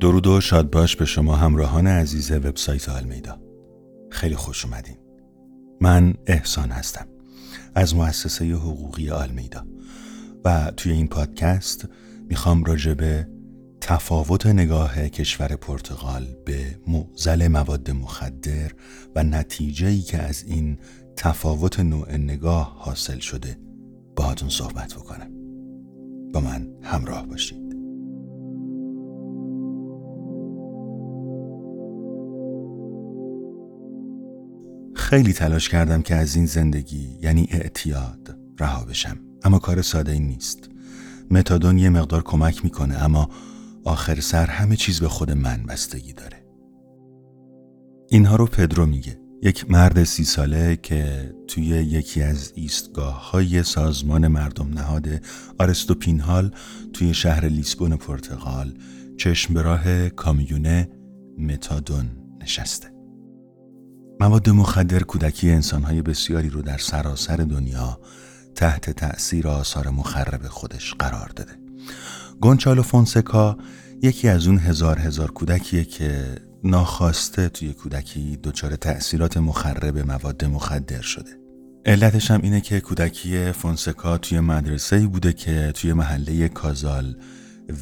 درود و شاد باش به شما همراهان عزیز وبسایت آلمیدا خیلی خوش اومدین. من احسان هستم از مؤسسه حقوقی آلمیدا و توی این پادکست می‌خوام راجع به تفاوت نگاه کشور پرتغال به معزل مواد مخدر و نتیجه ای که از این تفاوت نوع نگاه حاصل شده باهاتون صحبت بکنم. با من همراه باشید خیلی تلاش کردم که از این زندگی یعنی اعتیاد رها بشم. اما کار ساده این نیست. متادون یه مقدار کمک می‌کنه اما آخر سر همه چیز به خود من بستگی داره. اینها رو پدرو میگه. یک مرد سی ساله که توی یکی از ایستگاه های سازمان مردم نهاد آرستو پینهال توی شهر لیسبون پرتغال چشم به راه کامیونه متادون نشسته. مواد مخدر کودکی انسانهای بسیاری رو در سراسر دنیا تحت تأثیر آثار مخرب خودش قرار داده. گونچالو فونسکا یکی از اون هزار هزار کودکیه که ناخواسته توی کودکی دچار تأثیرات مخرب مواد مخدر شده. علتش هم اینه که کودکی فونسکا توی مدرسه بوده که توی محله کازال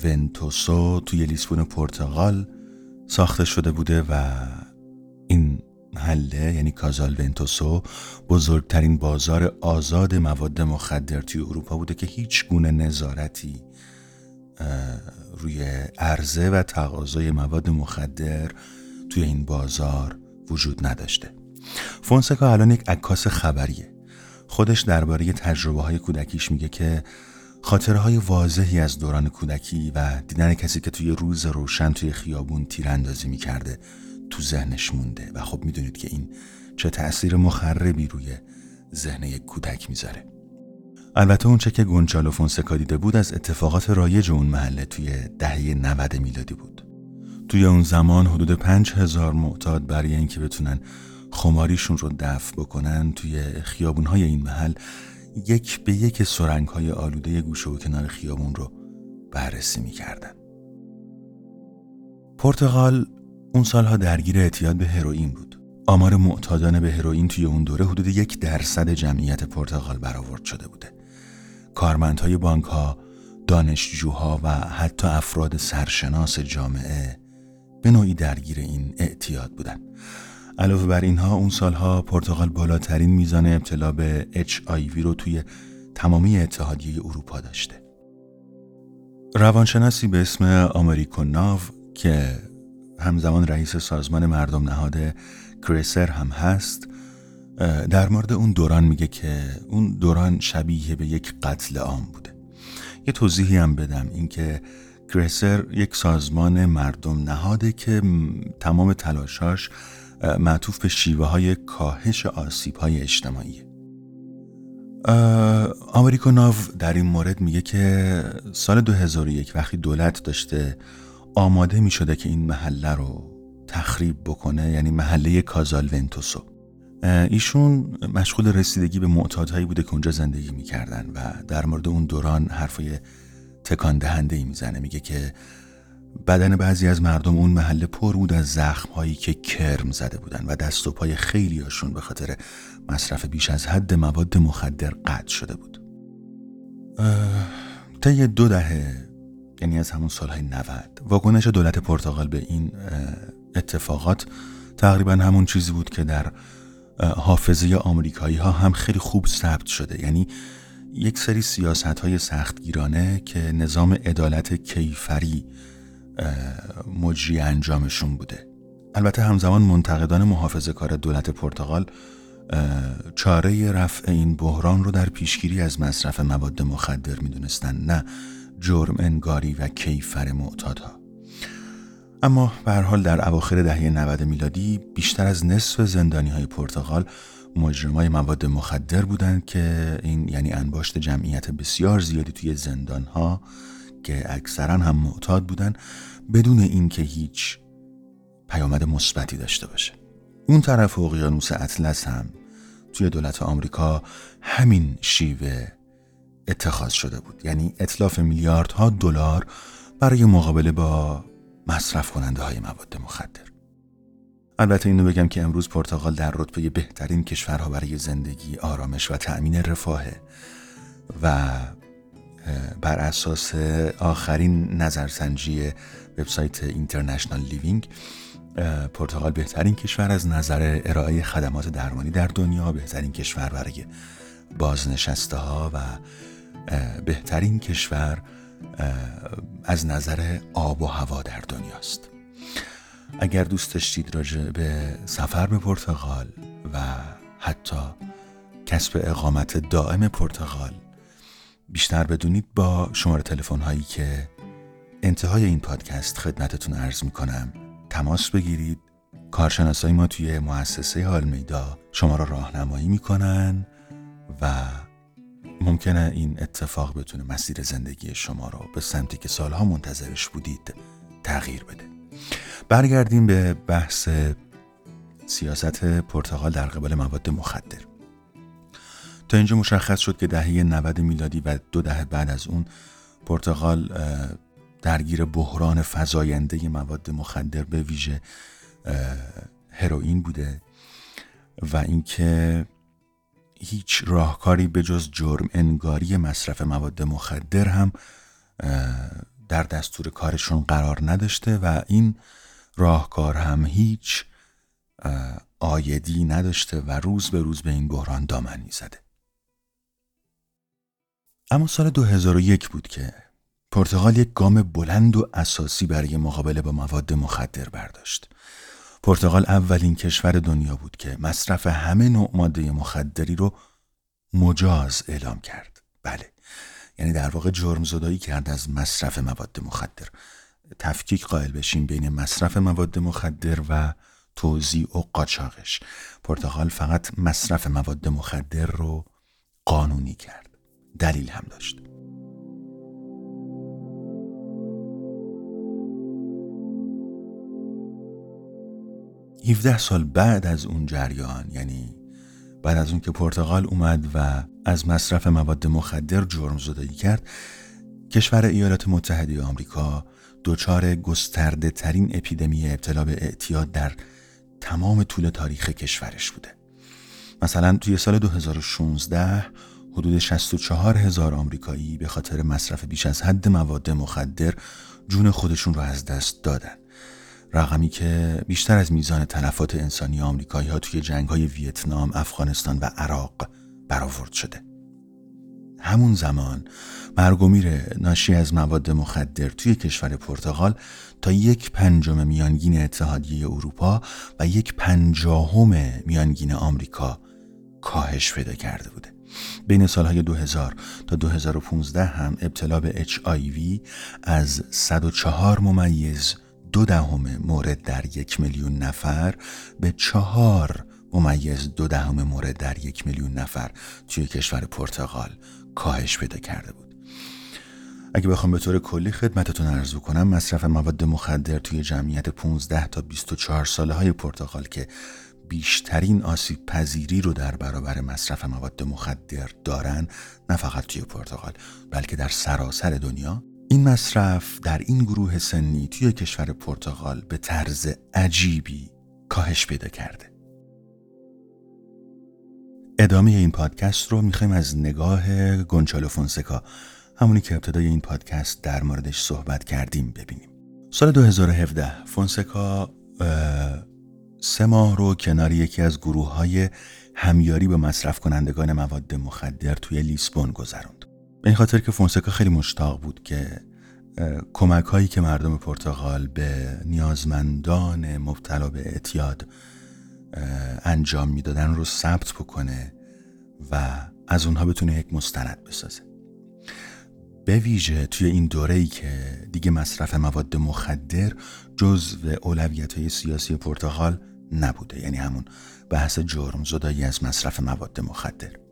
ونتوسو توی لیسبون پرتغال ساخته شده بوده و این محله یعنی کازال ونتوسو بزرگترین بازار آزاد مواد مخدر توی اروپا بوده که هیچ گونه نظارتی روی عرضه و تقاضای مواد مخدر توی این بازار وجود نداشته. فونسکا الان یک عکاس خبریه. خودش درباره تجربه های کودکیش میگه که خاطره های واضحی از دوران کودکی و دیدن کسی که توی روز روشن توی خیابون تیراندازی می‌کرده تو ذهنش مونده و خب می‌دونید که این چه تأثیر مخربی روی ذهن یک کودک می‌ذاره. البته اونچه که گونچالو فونسکا دیده بود از اتفاقات رایج اون محله توی دهه 90 میلادی بود. توی اون زمان حدود پنج هزار معتاد برای اینکه بتونن خماریشون رو دفع بکنن توی خیابونهای این محل یک به یک سرنگ های آلوده گوشه و کنار خیابون رو بررسی می‌کردن. پرتغال اون سالها درگیر اعتیاد به هروئین بود. آمار معتادان به هروئین توی اون دوره حدود یک درصد جمعیت پرتغال برآورد شده بوده. کارمندهای بانک ها دانشجوها و حتی افراد سرشناس جامعه به نوعی درگیر این اعتیاد بودن. علاوه بر اینها اون سالها پرتغال بالاترین میزان ابتلا به HIV رو توی تمامی اتحادیه اروپا داشته. روانشناسی به اسم آمریکو ناو که همزمان رئیس سازمان مردم نهاد کریسر هم هست. در مورد اون دوران میگه که اون دوران شبیه به یک قتل عام بوده. یه توضیحی هم بدم اینکه کریسر یک سازمان مردم نهاده که تمام تلاشاش معطوف به شیوه های کاهش آسیب های اجتماعی آمریکا ناو در این مورد میگه که سال 2001 وقتی دولت داشته آماده می شده که این محله رو تخریب بکنه یعنی محله کازال ونتوسو ایشون مشغول رسیدگی به معتادهایی بوده که اونجا زندگی می‌کردن و در مورد اون دوران حرفای تکان دهنده ای می‌زنه. میگه که بدن بعضی از مردم اون محله پر بود از زخم هایی که کرم زده بودن و دست و پای خیلی هاشون به خاطر مصرف بیش از حد مواد مخدر قطع شده بود. طی دو دهه یعنی از همون سالهای 90 واکنش دولت پرتغال به این اتفاقات تقریبا همون چیزی بود که در حافظه آمریکایی ها هم خیلی خوب ثبت شده. یعنی یک سری سیاست های سختگیرانه که نظام عدالت کیفری مجری انجامشون بوده. البته همزمان منتقدان محافظه کار دولت پرتغال چاره رفع این بحران رو در پیشگیری از مصرف مواد مخدر می‌دونستن. نه جرم انگاری و کیفر معتادها. اما به حال در اواخر دهه 90 میلادی بیشتر از نصف زندانی های پرتغال مجرمای مواد مخدر بودند که این یعنی انباشت جمعیت بسیار زیادی توی زندان ها که اکثرا هم معتاد بودن بدون اینکه هیچ پیامد مثبتی داشته باشه. اون طرف اقیانوس اطلس هم توی دولت آمریکا همین شیوه اتخاذ شده بود. یعنی اتلاف میلیاردها دلار برای مقابله با مصرف کننده های مواد مخدر. البته اینو بگم که امروز پرتغال در رتبه بهترین کشورها برای زندگی، آرامش و تأمین رفاهه و بر اساس آخرین نظرسنجی وبسایت International Living پرتغال بهترین کشور از نظر ارائه خدمات درمانی در دنیا بهترین کشور برای بازنشسته ها و بهترین کشور از نظر آب و هوا در دنیاست. اگر دوست داشتید راجع به سفر به پرتغال و حتی کسب اقامت دائم پرتغال بیشتر بدونید با شماره تلفن هایی که انتهای این پادکست خدمتتون عرض می کنم تماس بگیرید. کارشناسای ما توی مؤسسه آلمیدا شما را راهنمایی می‌کنن و ممکنه این اتفاق بتونه مسیر زندگی شما رو به سمتی که سالها منتظرش بودید تغییر بده. برگردیم به بحث سیاست پرتغال در قبال مواد مخدر. تا اینجا مشخص شد که دهه 90 میلادی و دو دهه بعد از اون پرتغال درگیر بحران فزاینده مواد مخدر به ویژه هروئین بوده و اینکه هیچ راهکاری به جز جرم انگاری مصرف مواد مخدر هم در دستور کارشون قرار نداشته و این راهکار هم هیچ آیدی نداشته و روز به روز به این بحران دامن می‌زده. اما سال 2001 بود که پرتغال یک گام بلند و اساسی برای مقابله با مواد مخدر برداشت. پرتغال اولین کشور دنیا بود که مصرف همه نوع ماده مخدری رو مجاز اعلام کرد. بله. یعنی در واقع جرم زدایی کرد از مصرف مواد مخدر. تفکیک قائل بشیم بین مصرف مواد مخدر و توزیع و قاچاقش. پرتغال فقط مصرف مواد مخدر رو قانونی کرد. دلیل هم داشت. 17 سال بعد از اون جریان یعنی بعد از اون که پرتغال اومد و از مصرف مواد مخدر جرم زدایی کرد کشور ایالات متحده آمریکا دچار گسترده ترین اپیدمی ابتلا به اعتیاد در تمام طول تاریخ کشورش بوده. مثلا توی سال 2016 حدود 64 هزار آمریکایی به خاطر مصرف بیش از حد مواد مخدر جون خودشون رو از دست دادن. رقمی که بیشتر از میزان تلفات انسانی آمریکایی ها توی جنگ های ویتنام، افغانستان و عراق برآورد شده. همون زمان مرگ و ناشی از مواد مخدر توی کشور پرتغال تا یک پنجم میانگین اتحادیه اروپا و یک پنجاهم میانگین آمریکا کاهش پیدا کرده بوده. بین سالهای 2000 تا 2015 هم ابتلا به HIV از 104 ممیز دو دهم مورد در یک میلیون نفر به چهار ممیز دو دهم مورد در یک میلیون نفر توی کشور پرتغال کاهش پیدا کرده بود. اگه بخوام به طور کلی خدمتتون ارزو کنم مصرف مواد مخدر توی جمعیت 15 تا 24 ساله های پرتغال که بیشترین آسیب پذیری رو در برابر مصرف مواد مخدر دارن نه فقط توی پرتغال بلکه در سراسر دنیا. این مصرف در این گروه سنی توی کشور پرتغال به طرز عجیبی کاهش پیدا کرده. ادامه این پادکست رو می‌خوایم از نگاه گونچالو فونسکا همونی که ابتدای این پادکست در موردش صحبت کردیم ببینیم. سال 2017 فونسکا سه ماه رو کنار یکی از گروه های همیاری به مصرف کنندگان مواد مخدر توی لیسبون گذروند. به این خاطر که فونسکا خیلی مشتاق بود که کمک هایی که مردم پرتغال به نیازمندان مبتلا به اعتیاد انجام می‌دادن رو ثبت بکنه و از اونها بتونه یک مستند بسازه. به ویژه توی این دوره ای که دیگه مصرف مواد مخدر جزو اولویت های سیاسی پرتغال نبوده یعنی همون بحث جرم زدایی از مصرف مواد مخدر.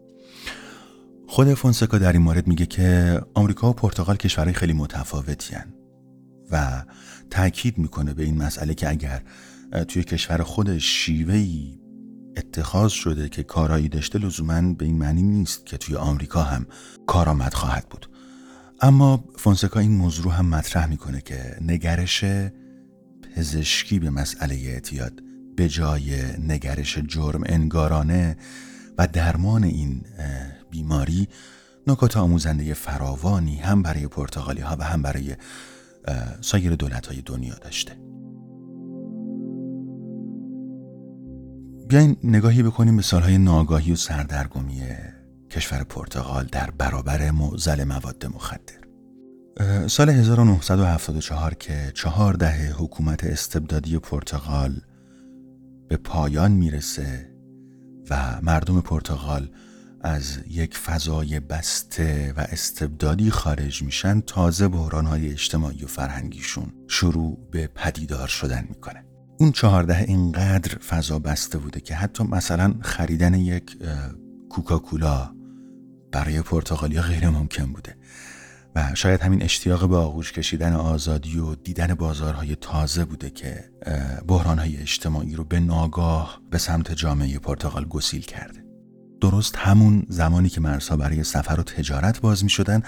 خود فونسکا در این مورد میگه که آمریکا و پرتغال کشورهای خیلی متفاوتی و تاکید می‌کنه به این مسئله که اگر توی کشور خودش شیوهی اتخاذ شده که کارایی داشته لزوما به این معنی نیست که توی آمریکا هم کارآمد خواهد بود. اما فونسکا این موضوع هم مطرح می‌کنه که نگرش پزشکی به مسئله اعتیاد به جای نگرش جرم انگارانه و درمان این بیماری نکات آموزنده فراوانی هم برای پرتغالی ها و هم برای سایر دولت های دنیا داشته. بیاین نگاهی بکنیم به سالهای ناگاهی و سردرگمی کشور پرتغال در برابر معزل مواد مخدر. سال 1974 که چهار دهه حکومت استبدادی پرتغال به پایان می‌رسه و مردم پرتغال از یک فضای بسته و استبدادی خارج میشن تازه بحرانهای اجتماعی و فرهنگیشون شروع به پدیدار شدن می‌کنه. اون چهارده اینقدر فضا بسته بوده که حتی مثلا خریدن یک کوکاکولا برای پرتغالیا غیر ممکن بوده. و شاید همین اشتیاق به آغوش کشیدن آزادی و دیدن بازارهای تازه بوده که بحرانهای اجتماعی رو به ناگاه به سمت جامعه پرتغال گسیل کرده. درست همون زمانی که مرزها برای سفر و تجارت باز می شدن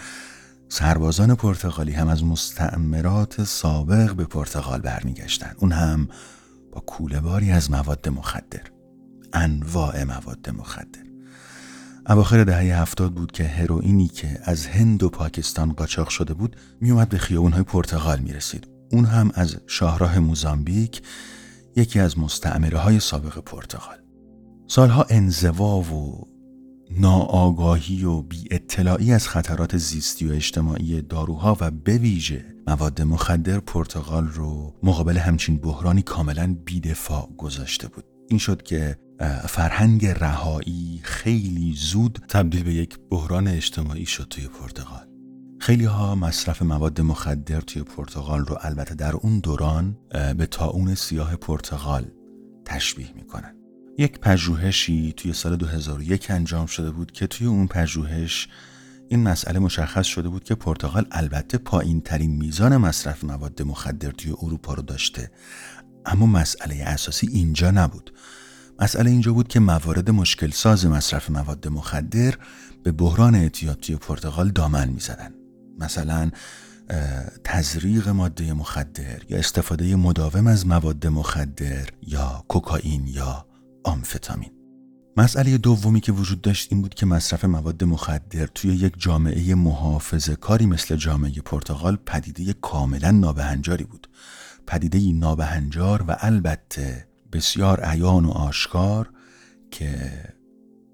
سربازان پرتغالی هم از مستعمرات سابق به پرتغال برمیگشتن. اون هم با کوله باری از مواد مخدر انواع مواد مخدر. اواخر دهه هفتاد بود که هروئینی که از هند و پاکستان قاچاق شده بود میومد به خیابونهای پرتغال می‌رسید. اون هم از شاهراه موزامبیک یکی از مستعمره های سابق پرتغال. سالها انزوا و ناآگاهی و بی اطلاعی از خطرات زیستی و اجتماعی داروها و به ویژه مواد مخدر پرتغال رو مقابل همچین بحرانی کاملا بیدفاع گذاشته بود. این شد که فرهنگ رهایی خیلی زود تبدیل به یک بحران اجتماعی شد توی پرتغال. خیلی ها مصرف مواد مخدر توی پرتغال رو البته در اون دوران به تاون سیاه پرتغال تشبیه می‌کنن. یک پژوهشی توی سال 2001 انجام شده بود که توی اون پژوهش این مسئله مشخص شده بود که پرتغال البته پایین ترین میزان مصرف مواد مخدر توی اروپا رو داشته. اما مسئله اساسی اینجا نبود. مسئله اینجا بود که موارد مشکل ساز مصرف مواد مخدر به بحران اعتیاد توی پرتغال دامن می‌زدن. مثلا تزریق ماده مخدر یا استفاده مداوم از مواد مخدر یا کوکائین یا آمفتامین. مسئله دومی که وجود داشت این بود که مصرف مواد مخدر توی یک جامعه محافظه کاری مثل جامعه پرتغال پدیده کاملا نابهنجاری بود. پدیده نابهنجار و البته بسیار عیان و آشکار که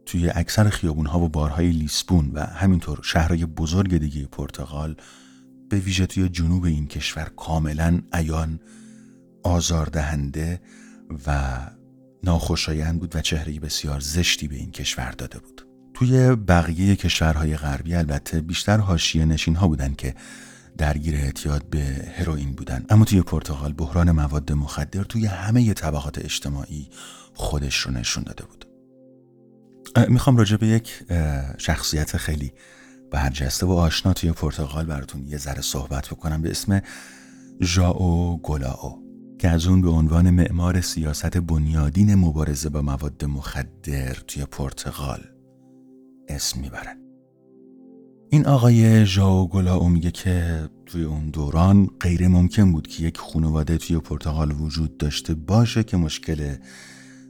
توی اکثر خیابونها و بارهای لیسبون و همینطور شهرهای بزرگ دیگه پرتغال به ویژه توی جنوب این کشور کاملا عیان آزاردهنده و ناخوشایند بود و چهره بسیار زشتی به این کشور داده بود. توی بقیه کشورهای غربی البته بیشتر حاشیه نشین ها بودن که درگیر اعتیاد به هروئین بودن. اما توی پرتغال بحران مواد مخدر توی همه طبقات اجتماعی خودش رو نشون داده بود. می‌خوام راجع به یک شخصیت خیلی برجسته و آشنا توی پرتغال براتون یه ذره صحبت بکنم به اسم ژائو گولاو. که از اون به عنوان معمار سیاست بنیادین مبارزه با مواد مخدر توی پرتغال اسم می‌برن این آقای ژائو گولاو میگه که توی اون دوران غیر ممکن بود که یک خانواده توی پرتغال وجود داشته باشه که مشکل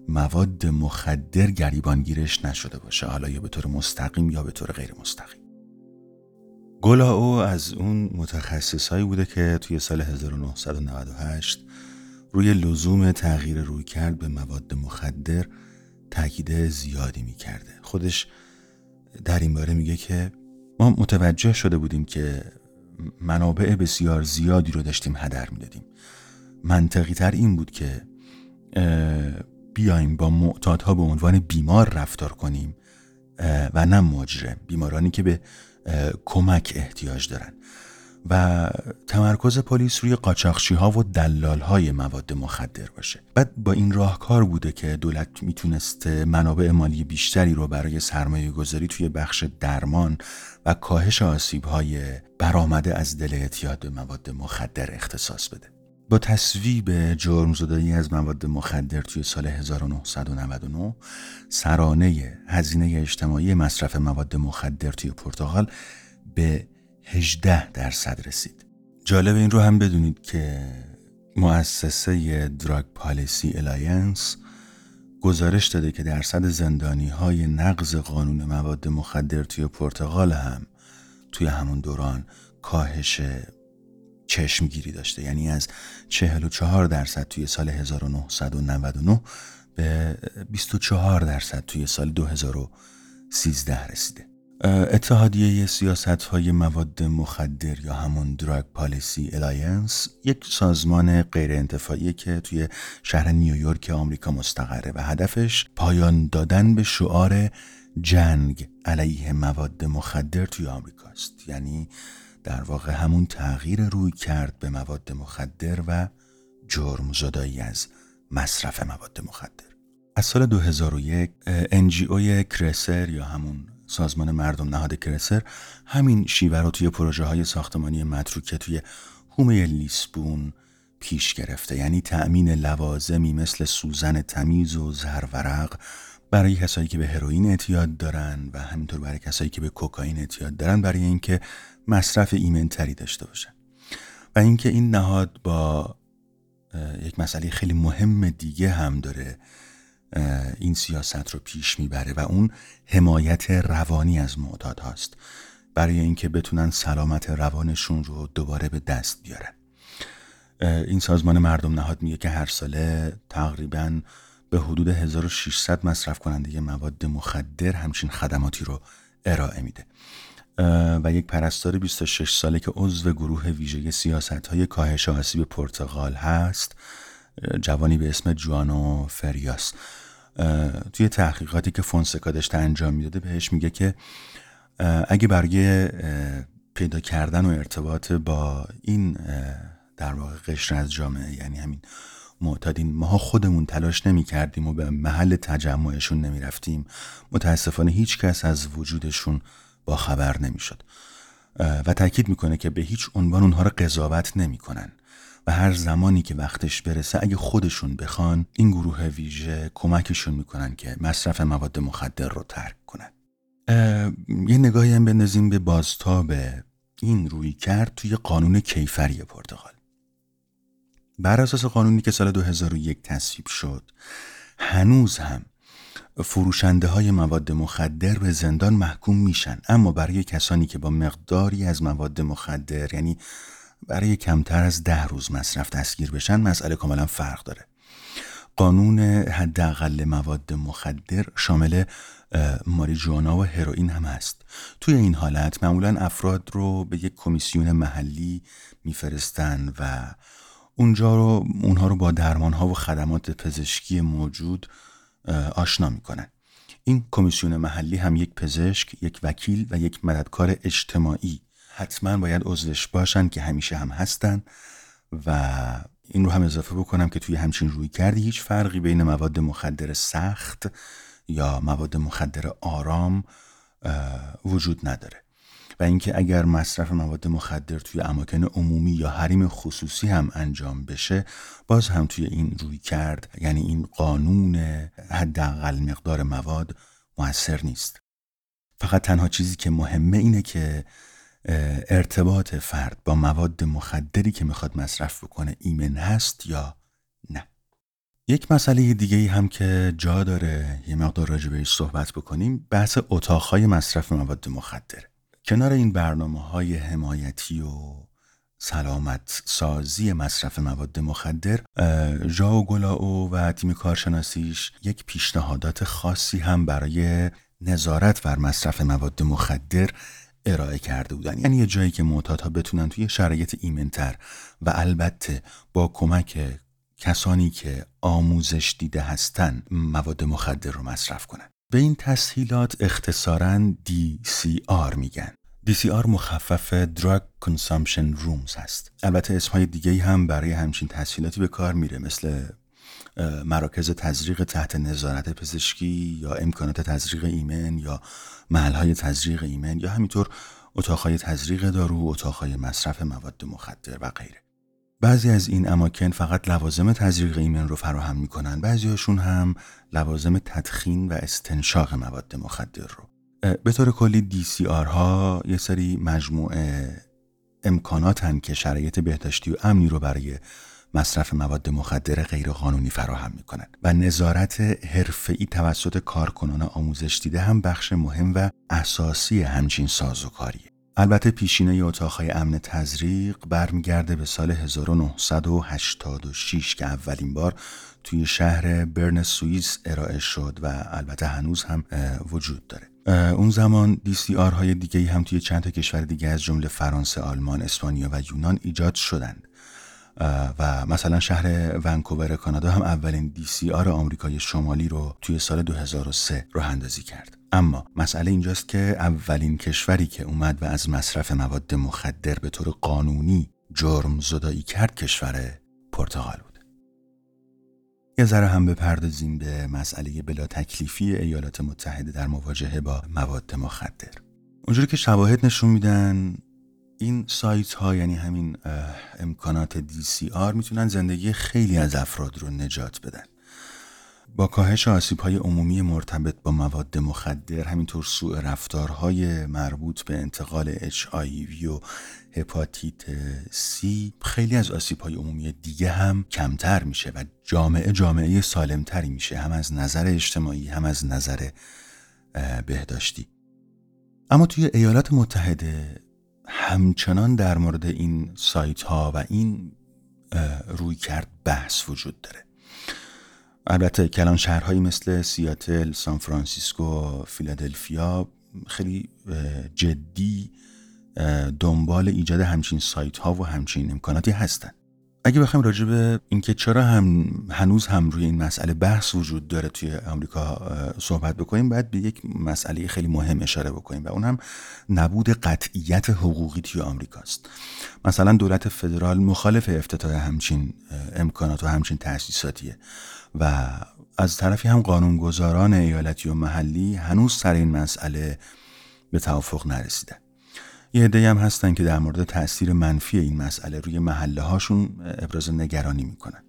مواد مخدر گریبانگیرش نشده باشه حالا یا به طور مستقیم یا به طور غیر مستقیم. گولاو از اون متخصصهایی بوده که توی سال 1998 روی لزوم تغییر روی کرد به مواد مخدر تاکید زیادی می‌کرده. خودش در این باره میگه که ما متوجه شده بودیم که منابع بسیار زیادی رو داشتیم هدر می‌دادیم. منطقی تر این بود که بیایم با معتادها به عنوان بیمار رفتار کنیم و نه مجرم. بیمارانی که به کمک احتیاج دارن. و تمرکز پلیس روی قاچاقچی ها و دلال های مواد مخدر باشه. بعد با این راهکار بوده که دولت می‌تونسته منابع مالی بیشتری رو برای سرمایه گذاری توی بخش درمان و کاهش آسیب های برآمده از دل اعتیاد به مواد مخدر اختصاص بده. با تصویب جرم زدایی از مواد مخدر توی سال 1999 سرانه هزینه اجتماعی مصرف مواد مخدر توی پرتغال به 18 درصد رسید. جالب این رو هم بدونید که مؤسسه Drug Policy Alliance گزارش داده که درصد زندانی های نقض قانون مواد مخدر توی پرتغال هم توی همون دوران کاهش چشمگیری داشته. یعنی از 44 درصد توی سال 1999 به 24 درصد توی سال 2013 رسیده. اتحادیه سیاست های مواد مخدر یا همون Drug Policy Alliance یک سازمان غیر انتفاعی که توی شهر نیویورک آمریکا مستقره و هدفش پایان دادن به شعار جنگ علیه مواد مخدر توی آمریکاست یعنی در واقع همون تغییر روی کرد به مواد مخدر و جرم زدایی از مصرف مواد مخدر. از سال 2001 NGO کرسر یا همون سازمان مردم نهاد کرسر همین شیوه رو توی پروژه های ساختمانی متروکه توی هومه لیسبون پیش گرفته یعنی تأمین لوازمی مثل سوزن تمیز و زرورق برای کسایی که به هروئین اعتیاد دارن و همینطور برای کسایی که به کوکائین اعتیاد دارن برای اینکه مصرف ایمنتری داشته باشن. و اینکه این نهاد با یک مسئله خیلی مهم دیگه هم داره این سیاست رو پیش می‌بره و اون حمایت روانی از معتاد هاست برای اینکه بتونن سلامت روانشون رو دوباره به دست بیارن. این سازمان مردم نهاد میگه که هر ساله تقریبا به حدود 1600 مصرف کننده مواد مخدر همچین خدماتی رو ارائه میده. و یک پرستار 26 ساله که عضو گروه ویژه سیاست های کاهش آسیب پرتغال هست جوانی به اسم جوانو فریاس. توی تحقیقاتی که فونسکا داشته انجام می‌داده بهش میگه که اگه برای پیدا کردن و ارتباط با این در واقع قشر از جامعه یعنی همین معتادین ماها خودمون تلاش نمی کردیم و به محل تجمعشون نمی رفتیم متاسفانه هیچ کس از وجودشون با خبر نمی شد و تاکید می‌کنه که به هیچ عنوان اونها رو قضاوت نمی‌کنن. و هر زمانی که وقتش برسه اگه خودشون بخوان این گروه ویژه کمکشون می‌کنن که مصرف مواد مخدر رو ترک کنن. یه نگاهی هم بندازیم به بازتاب این روی کرد توی قانون کیفری پرتغال. بر اساس قانونی که سال 2001 تصویب شد هنوز هم فروشنده های مواد مخدر به زندان محکوم میشن. اما برای کسانی که با مقداری از مواد مخدر یعنی برای کمتر از ده روز مصرف دستگیر بشن مسئله کاملا فرق داره. قانون حداقل مواد مخدر شامل ماریجوانا و هروئین هم هست. توی این حالت معمولا افراد رو به یک کمیسیون محلی میفرستن و اونجا رو اونها رو با درمان ها و خدمات پزشکی موجود آشنا می‌کنن. این کمیسیون محلی هم یک پزشک، یک وکیل و یک مددکار اجتماعی حتما باید عضوش باشن که همیشه هم هستن و این رو هم اضافه بکنم که توی همچین روی کردی هیچ فرقی بین مواد مخدر سخت یا مواد مخدر آرام وجود نداره. و اینکه اگر مصرف مواد مخدر توی اماکن عمومی یا حریم خصوصی هم انجام بشه باز هم توی این روی کرد یعنی این قانون حداقل مقدار مواد موثر نیست. فقط تنها چیزی که مهمه اینه که ارتباط فرد با مواد مخدری که می‌خواد مصرف بکنه ایمن هست یا نه؟ یک مسئله دیگه هم که جا داره یه مقدار راجع صحبت بکنیم بحث اتاقهای مصرف مواد مخدر. کنار این برنامه های حمایتی و سلامت سازی مصرف مواد مخدر ژاو گلاو و تیم کارشناسیش یک پیشنهادات خاصی هم برای نظارت بر مصرف مواد مخدر ارائه کرده بودن. یعنی یه جایی که معتادها بتونن توی شرایط ایمنتر و البته با کمک کسانی که آموزش دیده هستن مواد مخدر رو مصرف کنن. به این تسهیلات اختصارا DCR میگن. DCR مخفف Drug Consumption Rooms هست. البته اسمهای دیگه هم برای همچین تسهیلاتی به کار میره مثل مراکز تزریق تحت نظارت پزشکی یا امکانات تزریق ایمن یا محلهای تزریق ایمن یا همینطور اتاقهای تزریق دارو، اتاقهای مصرف مواد مخدر و غیره. بعضی از این اماکن فقط لوازم تزریق ایمن رو فراهم می‌کنن بعضیهاشون هم لوازم تدخین و استنشاق مواد مخدر رو به طور کلی DCR ها یه سری مجموعه امکاناتن که شرایط بهداشتی و امنی رو برای مصرف مواد مخدر غیرقانونی فراهم می‌کنن و نظارت حرفه‌ای توسط کارکنان آموزش دیده هم بخش مهم و اساسی همچین سازوکاریه. البته پیشینه اتاقهای امن تزریق برمیگرده به سال 1986 که اولین بار توی شهر برن سوئیس ارائه شد و البته هنوز هم وجود داره. اون زمان دی های دیگه هم توی چند تا کشور دیگه از جمله فرانسه، آلمان، اسپانیا و یونان ایجاد شدند. و مثلا شهر ونکوور کانادا هم اولین دی سی آر آمریکای شمالی رو توی سال 2003 راه اندازی کرد. اما مسئله اینجاست که اولین کشوری که اومد و از مصرف مواد مخدر به طور قانونی جرم زدایی کرد کشور پرتغال بود. یه ذره هم بپردازیم به مسئله بلا تکلیفی ایالات متحده در مواجهه با مواد مخدر. اونجوری که شواهد نشون میدن این سایت ها یعنی همین امکانات آر می‌تونن زندگی خیلی از افراد رو نجات بدن. با کاهش آسیب های عمومی مرتبط با مواد مخدر همینطور سوء رفتارهای مربوط به انتقال HIV و هپاتیت C خیلی از آسیب های عمومی دیگه هم کمتر میشه و جامعه جامعه سالمتری میشه هم از نظر اجتماعی هم از نظر بهداشتی. اما توی ایالات متحده همچنان در مورد این سایت ها و این روی کرد بحث وجود داره البته کلان شهرهایی مثل سیاتل، سان فرانسیسکو، فیلادلفیا خیلی جدی دنبال ایجاد همچین سایت ها و همچین امکاناتی هستند. اگه بخوایم راجع به اینکه چرا هم هنوز هم روی این مسئله بحث وجود داره توی آمریکا صحبت بکنیم باید به یک مسئله خیلی مهم اشاره بکنیم و اون هم نبود قطعیت حقوقی توی آمریکاست مثلا دولت فدرال مخالف افتتاح همچین امکانات و همچین تأسیساتیه و از طرفی هم قانونگذاران ایالتی و محلی هنوز سر این مسئله به توافق نرسیدن. یه عده هم هستن که در مورد تاثیر منفی این مسئله روی محله هاشون ابراز نگرانی می‌کنن.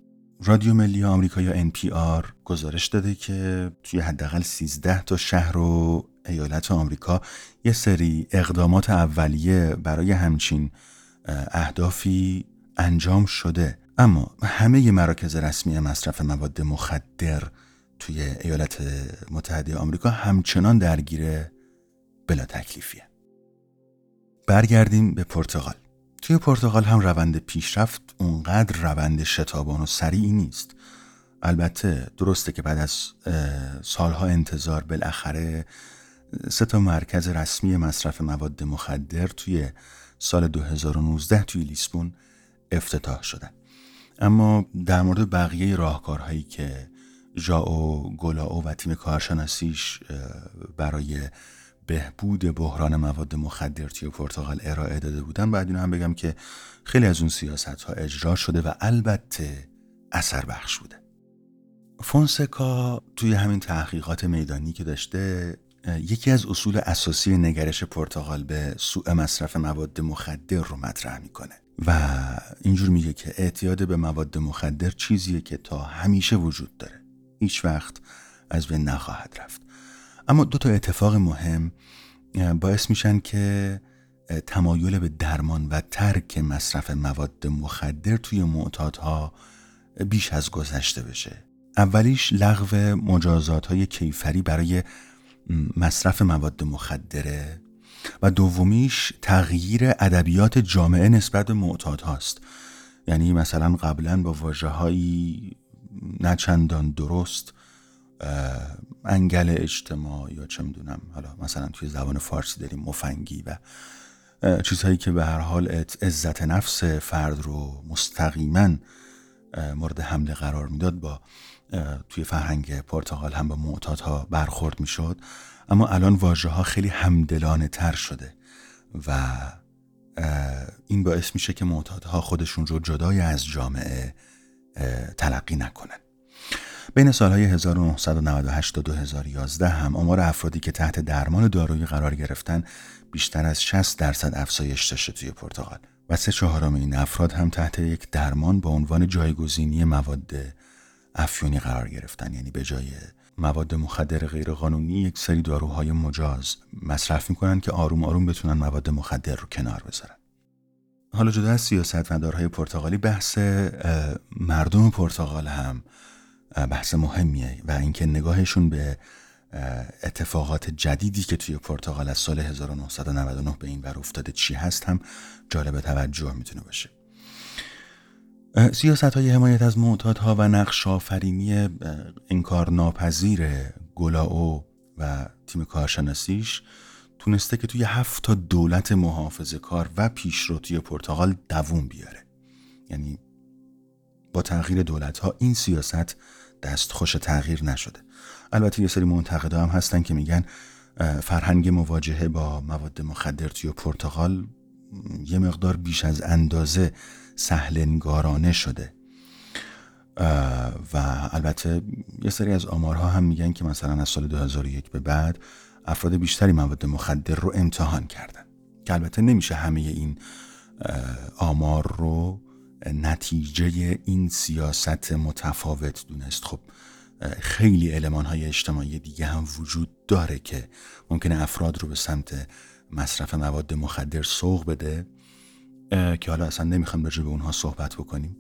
رادیو ملی آمریکا یا NPR گزارش داده که توی حداقل 13 تا شهر و ایالت آمریکا یه سری اقدامات اولیه برای همچین اهدافی انجام شده. اما همه مراکز رسمی مصرف مواد مخدر توی ایالات متحده آمریکا همچنان درگیر بلا تکلیفیه. برگردیم به پرتغال. توی پرتغال هم روند پیشرفت اونقدر روند شتابان و سریعی نیست. البته درسته که بعد از سالها انتظار بالاخره سه تا مرکز رسمی مصرف مواد مخدر توی سال 2019 توی لیسبون افتتاح شدن. اما در مورد بقیه راهکارهایی که ژائو گولاو و تیم کارشناسیش برای بهبود بحران مواد مخدر توی پرتغال ارائه داده بودن. بعد اینو هم بگم که خیلی از اون سیاست ها اجرا شده و البته اثر بخش بوده. فونسکا توی همین تحقیقات میدانی که داشته یکی از اصول اساسی نگرش پرتغال به سوء مصرف مواد مخدر رو مطرح می‌کنه و اینجور میگه که اعتیاد به مواد مخدر چیزیه که تا همیشه وجود داره. هیچ وقت از بین نخواهد رفت. اما دو تا اتفاق مهم باعث میشن که تمایل به درمان و ترک مصرف مواد مخدر توی معتادها بیش از گذشته بشه. اولیش لغو مجازات های کیفری برای مصرف مواد مخدره و دومیش تغییر ادبیات جامعه نسبت به معتاد هاست یعنی مثلا قبلا با واجه هایی نچندان درست انگل اجتماع یا چه می‌دونم حالا مثلا توی زبان فارسی داریم مفنگی و چیزهایی که به هر حال عزت نفس فرد رو مستقیما مورد حمله قرار می‌داد با توی فرهنگ پرتغال هم با معتادها برخورد می‌شد. اما الان واژه ها خیلی همدلانه تر شده و این باعث میشه که معتادها خودشون رو جدای از جامعه تلقی نکنن. بین سالهای 1998 تا 2011 هم آمار افرادی که تحت درمان دارویی قرار گرفتن بیشتر از 60 درصد افزایش داشته توی پرتغال. و سه چهارم این افراد هم تحت یک درمان با عنوان جایگزینی مواد افیونی قرار گرفتن. یعنی به جای مواد مخدر غیرقانونی یک سری داروهای مجاز مصرف می‌کنن که آروم آروم بتونن مواد مخدر رو کنار بذارن. حالا جدا از سیاست مدارهای پرتغالی بحث مردم پرتغال هم بحث مهمیه و اینکه نگاهشون به اتفاقات جدیدی که توی پرتغال از سال 1999 به این ور افتاده چی هست هم جالب توجه می‌تونه باشه. سیاست های حمایت از معتادها و نقش آفرینی انکار ناپذیر گلاو و تیم کارشناسیش تونسته که توی هفت تا دولت محافظه کار و پیشرو توی پرتغال دووم بیاره. یعنی با تغییر دولت ها این سیاست دستخوش تغییر نشده. البته یه سری منتقده هم هستن که میگن فرهنگ مواجهه با مواد مخدر توی پرتغال یه مقدار بیش از اندازه سهلنگارانه شده. و البته یه سری از آمارها هم میگن که مثلا از سال 2001 به بعد افراد بیشتری مواد مخدر رو امتحان کردن. که البته نمیشه همه این آمار رو نتیجه این سیاست متفاوت دونست. خب خیلی علمان های اجتماعی دیگه هم وجود داره که ممکنه افراد رو به سمت مصرف مواد مخدر سوق بده که حالا اصلا نمی‌خوام راجع به اونها صحبت بکنیم.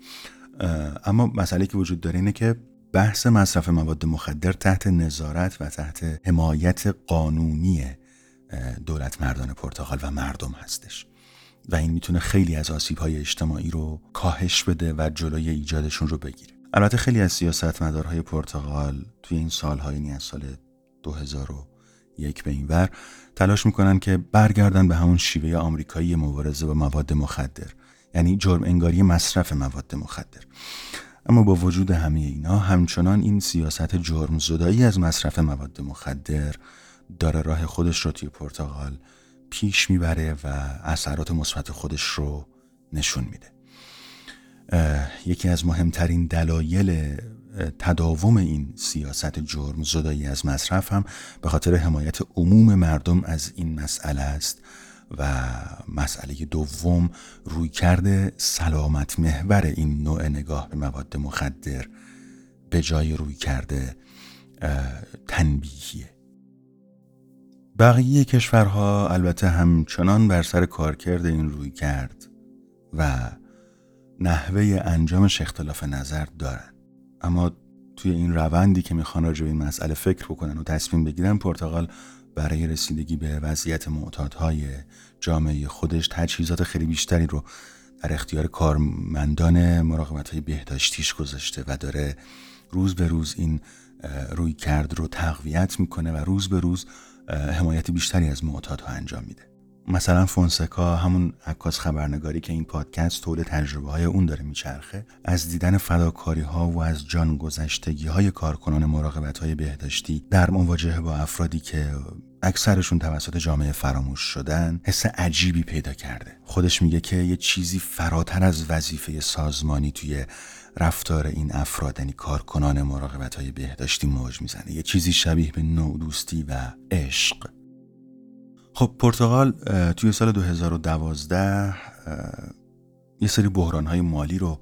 اما مسئله که وجود داره اینه که بحث مصرف مواد مخدر تحت نظارت و تحت حمایت قانونی دولت مردان پرتغال و مردم هستش. و این می‌تونه خیلی از آسیب های اجتماعی رو کاهش بده و جلوی ایجادشون رو بگیره. البته خیلی از سیاست مدارهای پرتغال توی این سالهای یعنی از سال 2001 به این ور تلاش می‌کنن که برگردن به همون شیوه آمریکایی مبارزه با مواد مخدر یعنی جرم انگاری مصرف مواد مخدر. اما با وجود همه اینا همچنان این سیاست جرم زدایی از مصرف مواد مخدر داره راه خودش رو توی پرتغال پیش می‌بره و اثرات مثبت خودش رو نشون میده. یکی از مهمترین دلایل تداوم این سیاست جرم زدایی از مصرف هم به خاطر حمایت عموم مردم از این مسئله است و مسئله دوم روی کرده سلامت محور این نوع نگاه به مواد مخدر به جای روی کرده تنبیهیه. بقیه کشورها البته همچنان بر سر کارکرد این روی کرد و نحوه انجامش اختلاف نظر دارن. اما توی این روندی که می‌خوان راجع به این مسئله فکر بکنن و تصمیم بگیرن پرتغال برای رسیدگی به وضعیت معتادهای جامعه خودش تجهیزات خیلی بیشتری رو در اختیار کارمندان مراقبت های بهداشتیش گذاشته و داره روز به روز این روی کرد رو تقویت می‌کنه و روز به روز حمایت بیشتری از معتادها انجام میده. مثلا فونسکا همون عکاس خبرنگاری که این پادکست طول تجربه های اون داره میچرخه از دیدن فداکاری ها و از جان گذشتگی های کارکنان مراقبت های بهداشتی در مواجهه با افرادی که اکثرشون توسط جامعه فراموش شدن حس عجیبی پیدا کرده. خودش میگه که یه چیزی فراتر از وظیفه سازمانی توی رفتار این افراد یعنی کارکنان مراقبت های بهداشتی موج می‌زنه. یه چیزی شبیه به نودوستی و عشق. خب پرتغال توی سال 2012 یه سری بحران های مالی رو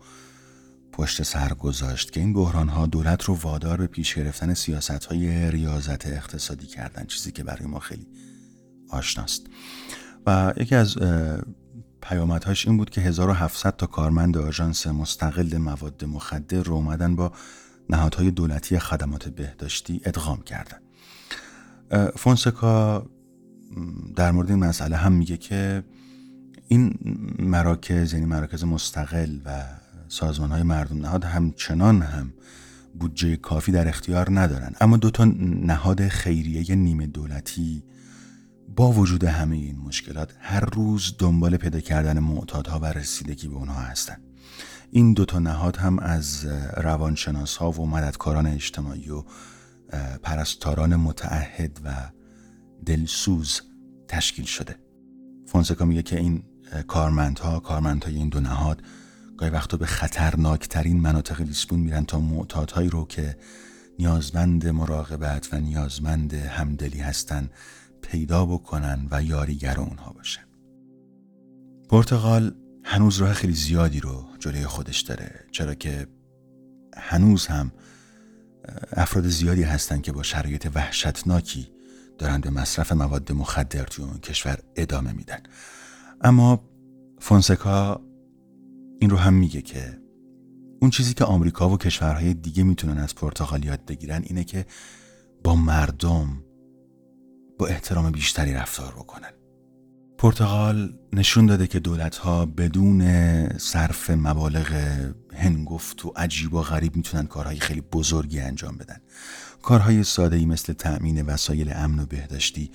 پشت سر گذاشت که این بحران ها دولت رو وادار به پیش گرفتن سیاست های ریاضت اقتصادی کردن چیزی که برای ما خیلی آشناست. و یکی از پیامدهاش این بود که 1700 تا کارمند آژانس مستقل مواد مخدر رو اومدن با نهادهای دولتی خدمات بهداشتی ادغام کردن. فونسکا در مورد این مسئله هم میگه که این مراکز یعنی مراکز مستقل و سازمان های مردم نهاد همچنان هم بودجه کافی در اختیار ندارن. اما دو تا نهاد خیریه نیمه دولتی با وجود همه این مشکلات هر روز دنبال پیدا کردن معتادها و رسیدگی به اونها هستند این دو تا نهاد هم از روانشناس ها و مددکاران اجتماعی و پرستاران متعهد و دلسوز تشکیل شده. فونسکا میگه که این کارمندها کارمندهای این دو نهاد گاهی وقتا به خطرناکترین مناطق لیسبون میرن تا معتادهایی رو که نیازمند مراقبت و نیازمند همدلی هستن پیدا بکنن و یاریگر اونها باشن پرتغال هنوز راه خیلی زیادی رو جلوی خودش داره چرا که هنوز هم افراد زیادی هستن که با شرایط وحشتناکی دارن به مصرف مواد مخدر توی اون کشور ادامه میدن. اما فونسکا این رو هم میگه که اون چیزی که آمریکا و کشورهای دیگه می‌تونن از پرتغال یاد بگیرن اینه که با مردم با احترام بیشتری رفتار بکنن. پرتغال نشون داده که دولتها بدون صرف مبالغ هنگفت و عجیب و غریب می‌تونن کارهای خیلی بزرگی انجام بدن. کارهای ساده ای مثل تأمین وسایل امن و بهداشتی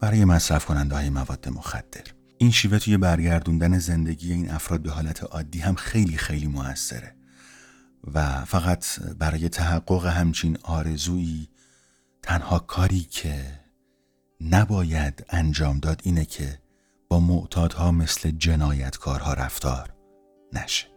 برای مصرف کننده های مواد مخدر. این شیوه توی برگردوندن زندگی این افراد به حالت عادی هم خیلی خیلی موثره و فقط برای تحقق همچین آرزویی تنها کاری که نباید انجام داد اینه که با معتادها مثل جنایتکارها رفتار نشه.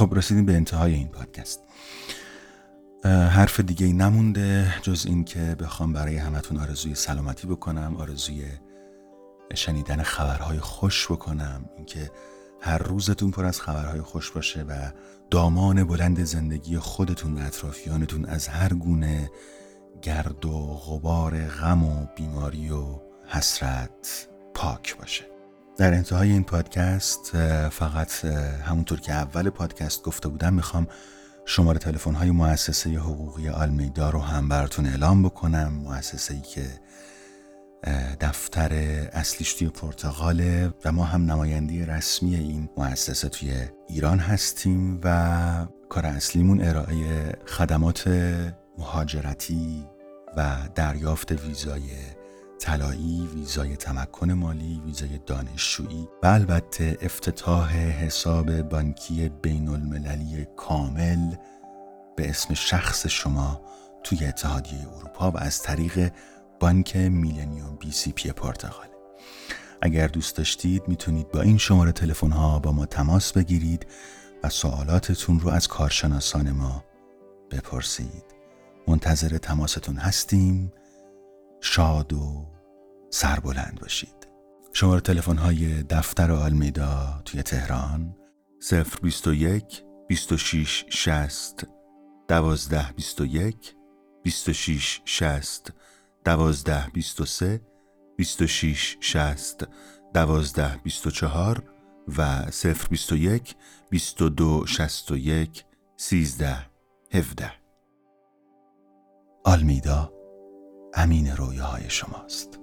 خب رسیدیم به انتهای این پادکست. حرف دیگه ای نمونده جز این که بخوام برای همتون آرزوی سلامتی بکنم آرزوی شنیدن خبرهای خوش بکنم اینکه هر روزتون پر از خبرهای خوش باشه و دامان بلند زندگی خودتون و اطرافیانتون از هر گونه گرد و غبار غم و بیماری و حسرت پاک باشه. در انتهای این پادکست فقط همونطور که اول پادکست گفته بودم می‌خوام شماره تلفن های مؤسسه حقوقی آلمیدا رو هم براتون اعلام بکنم. مؤسسه ای که دفتر اصلیش توی پرتغاله و ما هم نماینده رسمی این مؤسسه توی ایران هستیم و کار اصلیمون ارائه خدمات مهاجرتی و دریافت ویزای طلایی، ویزای تمکن مالی، ویزای دانشجویی و البته افتتاح حساب بانکی بین المللی کامل به اسم شخص شما توی اتحادیه اروپا و از طریق بانک میلنیوم بی سی پی پرتغال. اگر دوست داشتید می‌تونید با این شماره تلفن ها با ما تماس بگیرید و سوالاتتون رو از کارشناسان ما بپرسید. منتظر تماستون هستیم. شاد و سربلند باشید. شماره تلفن های دفتر آلمیدا توی تهران 021 26 60 12 21 26 60 12 23 26 60 12 24 و 021 22 61 13 17 آلمیدا امین رویاهای شماست.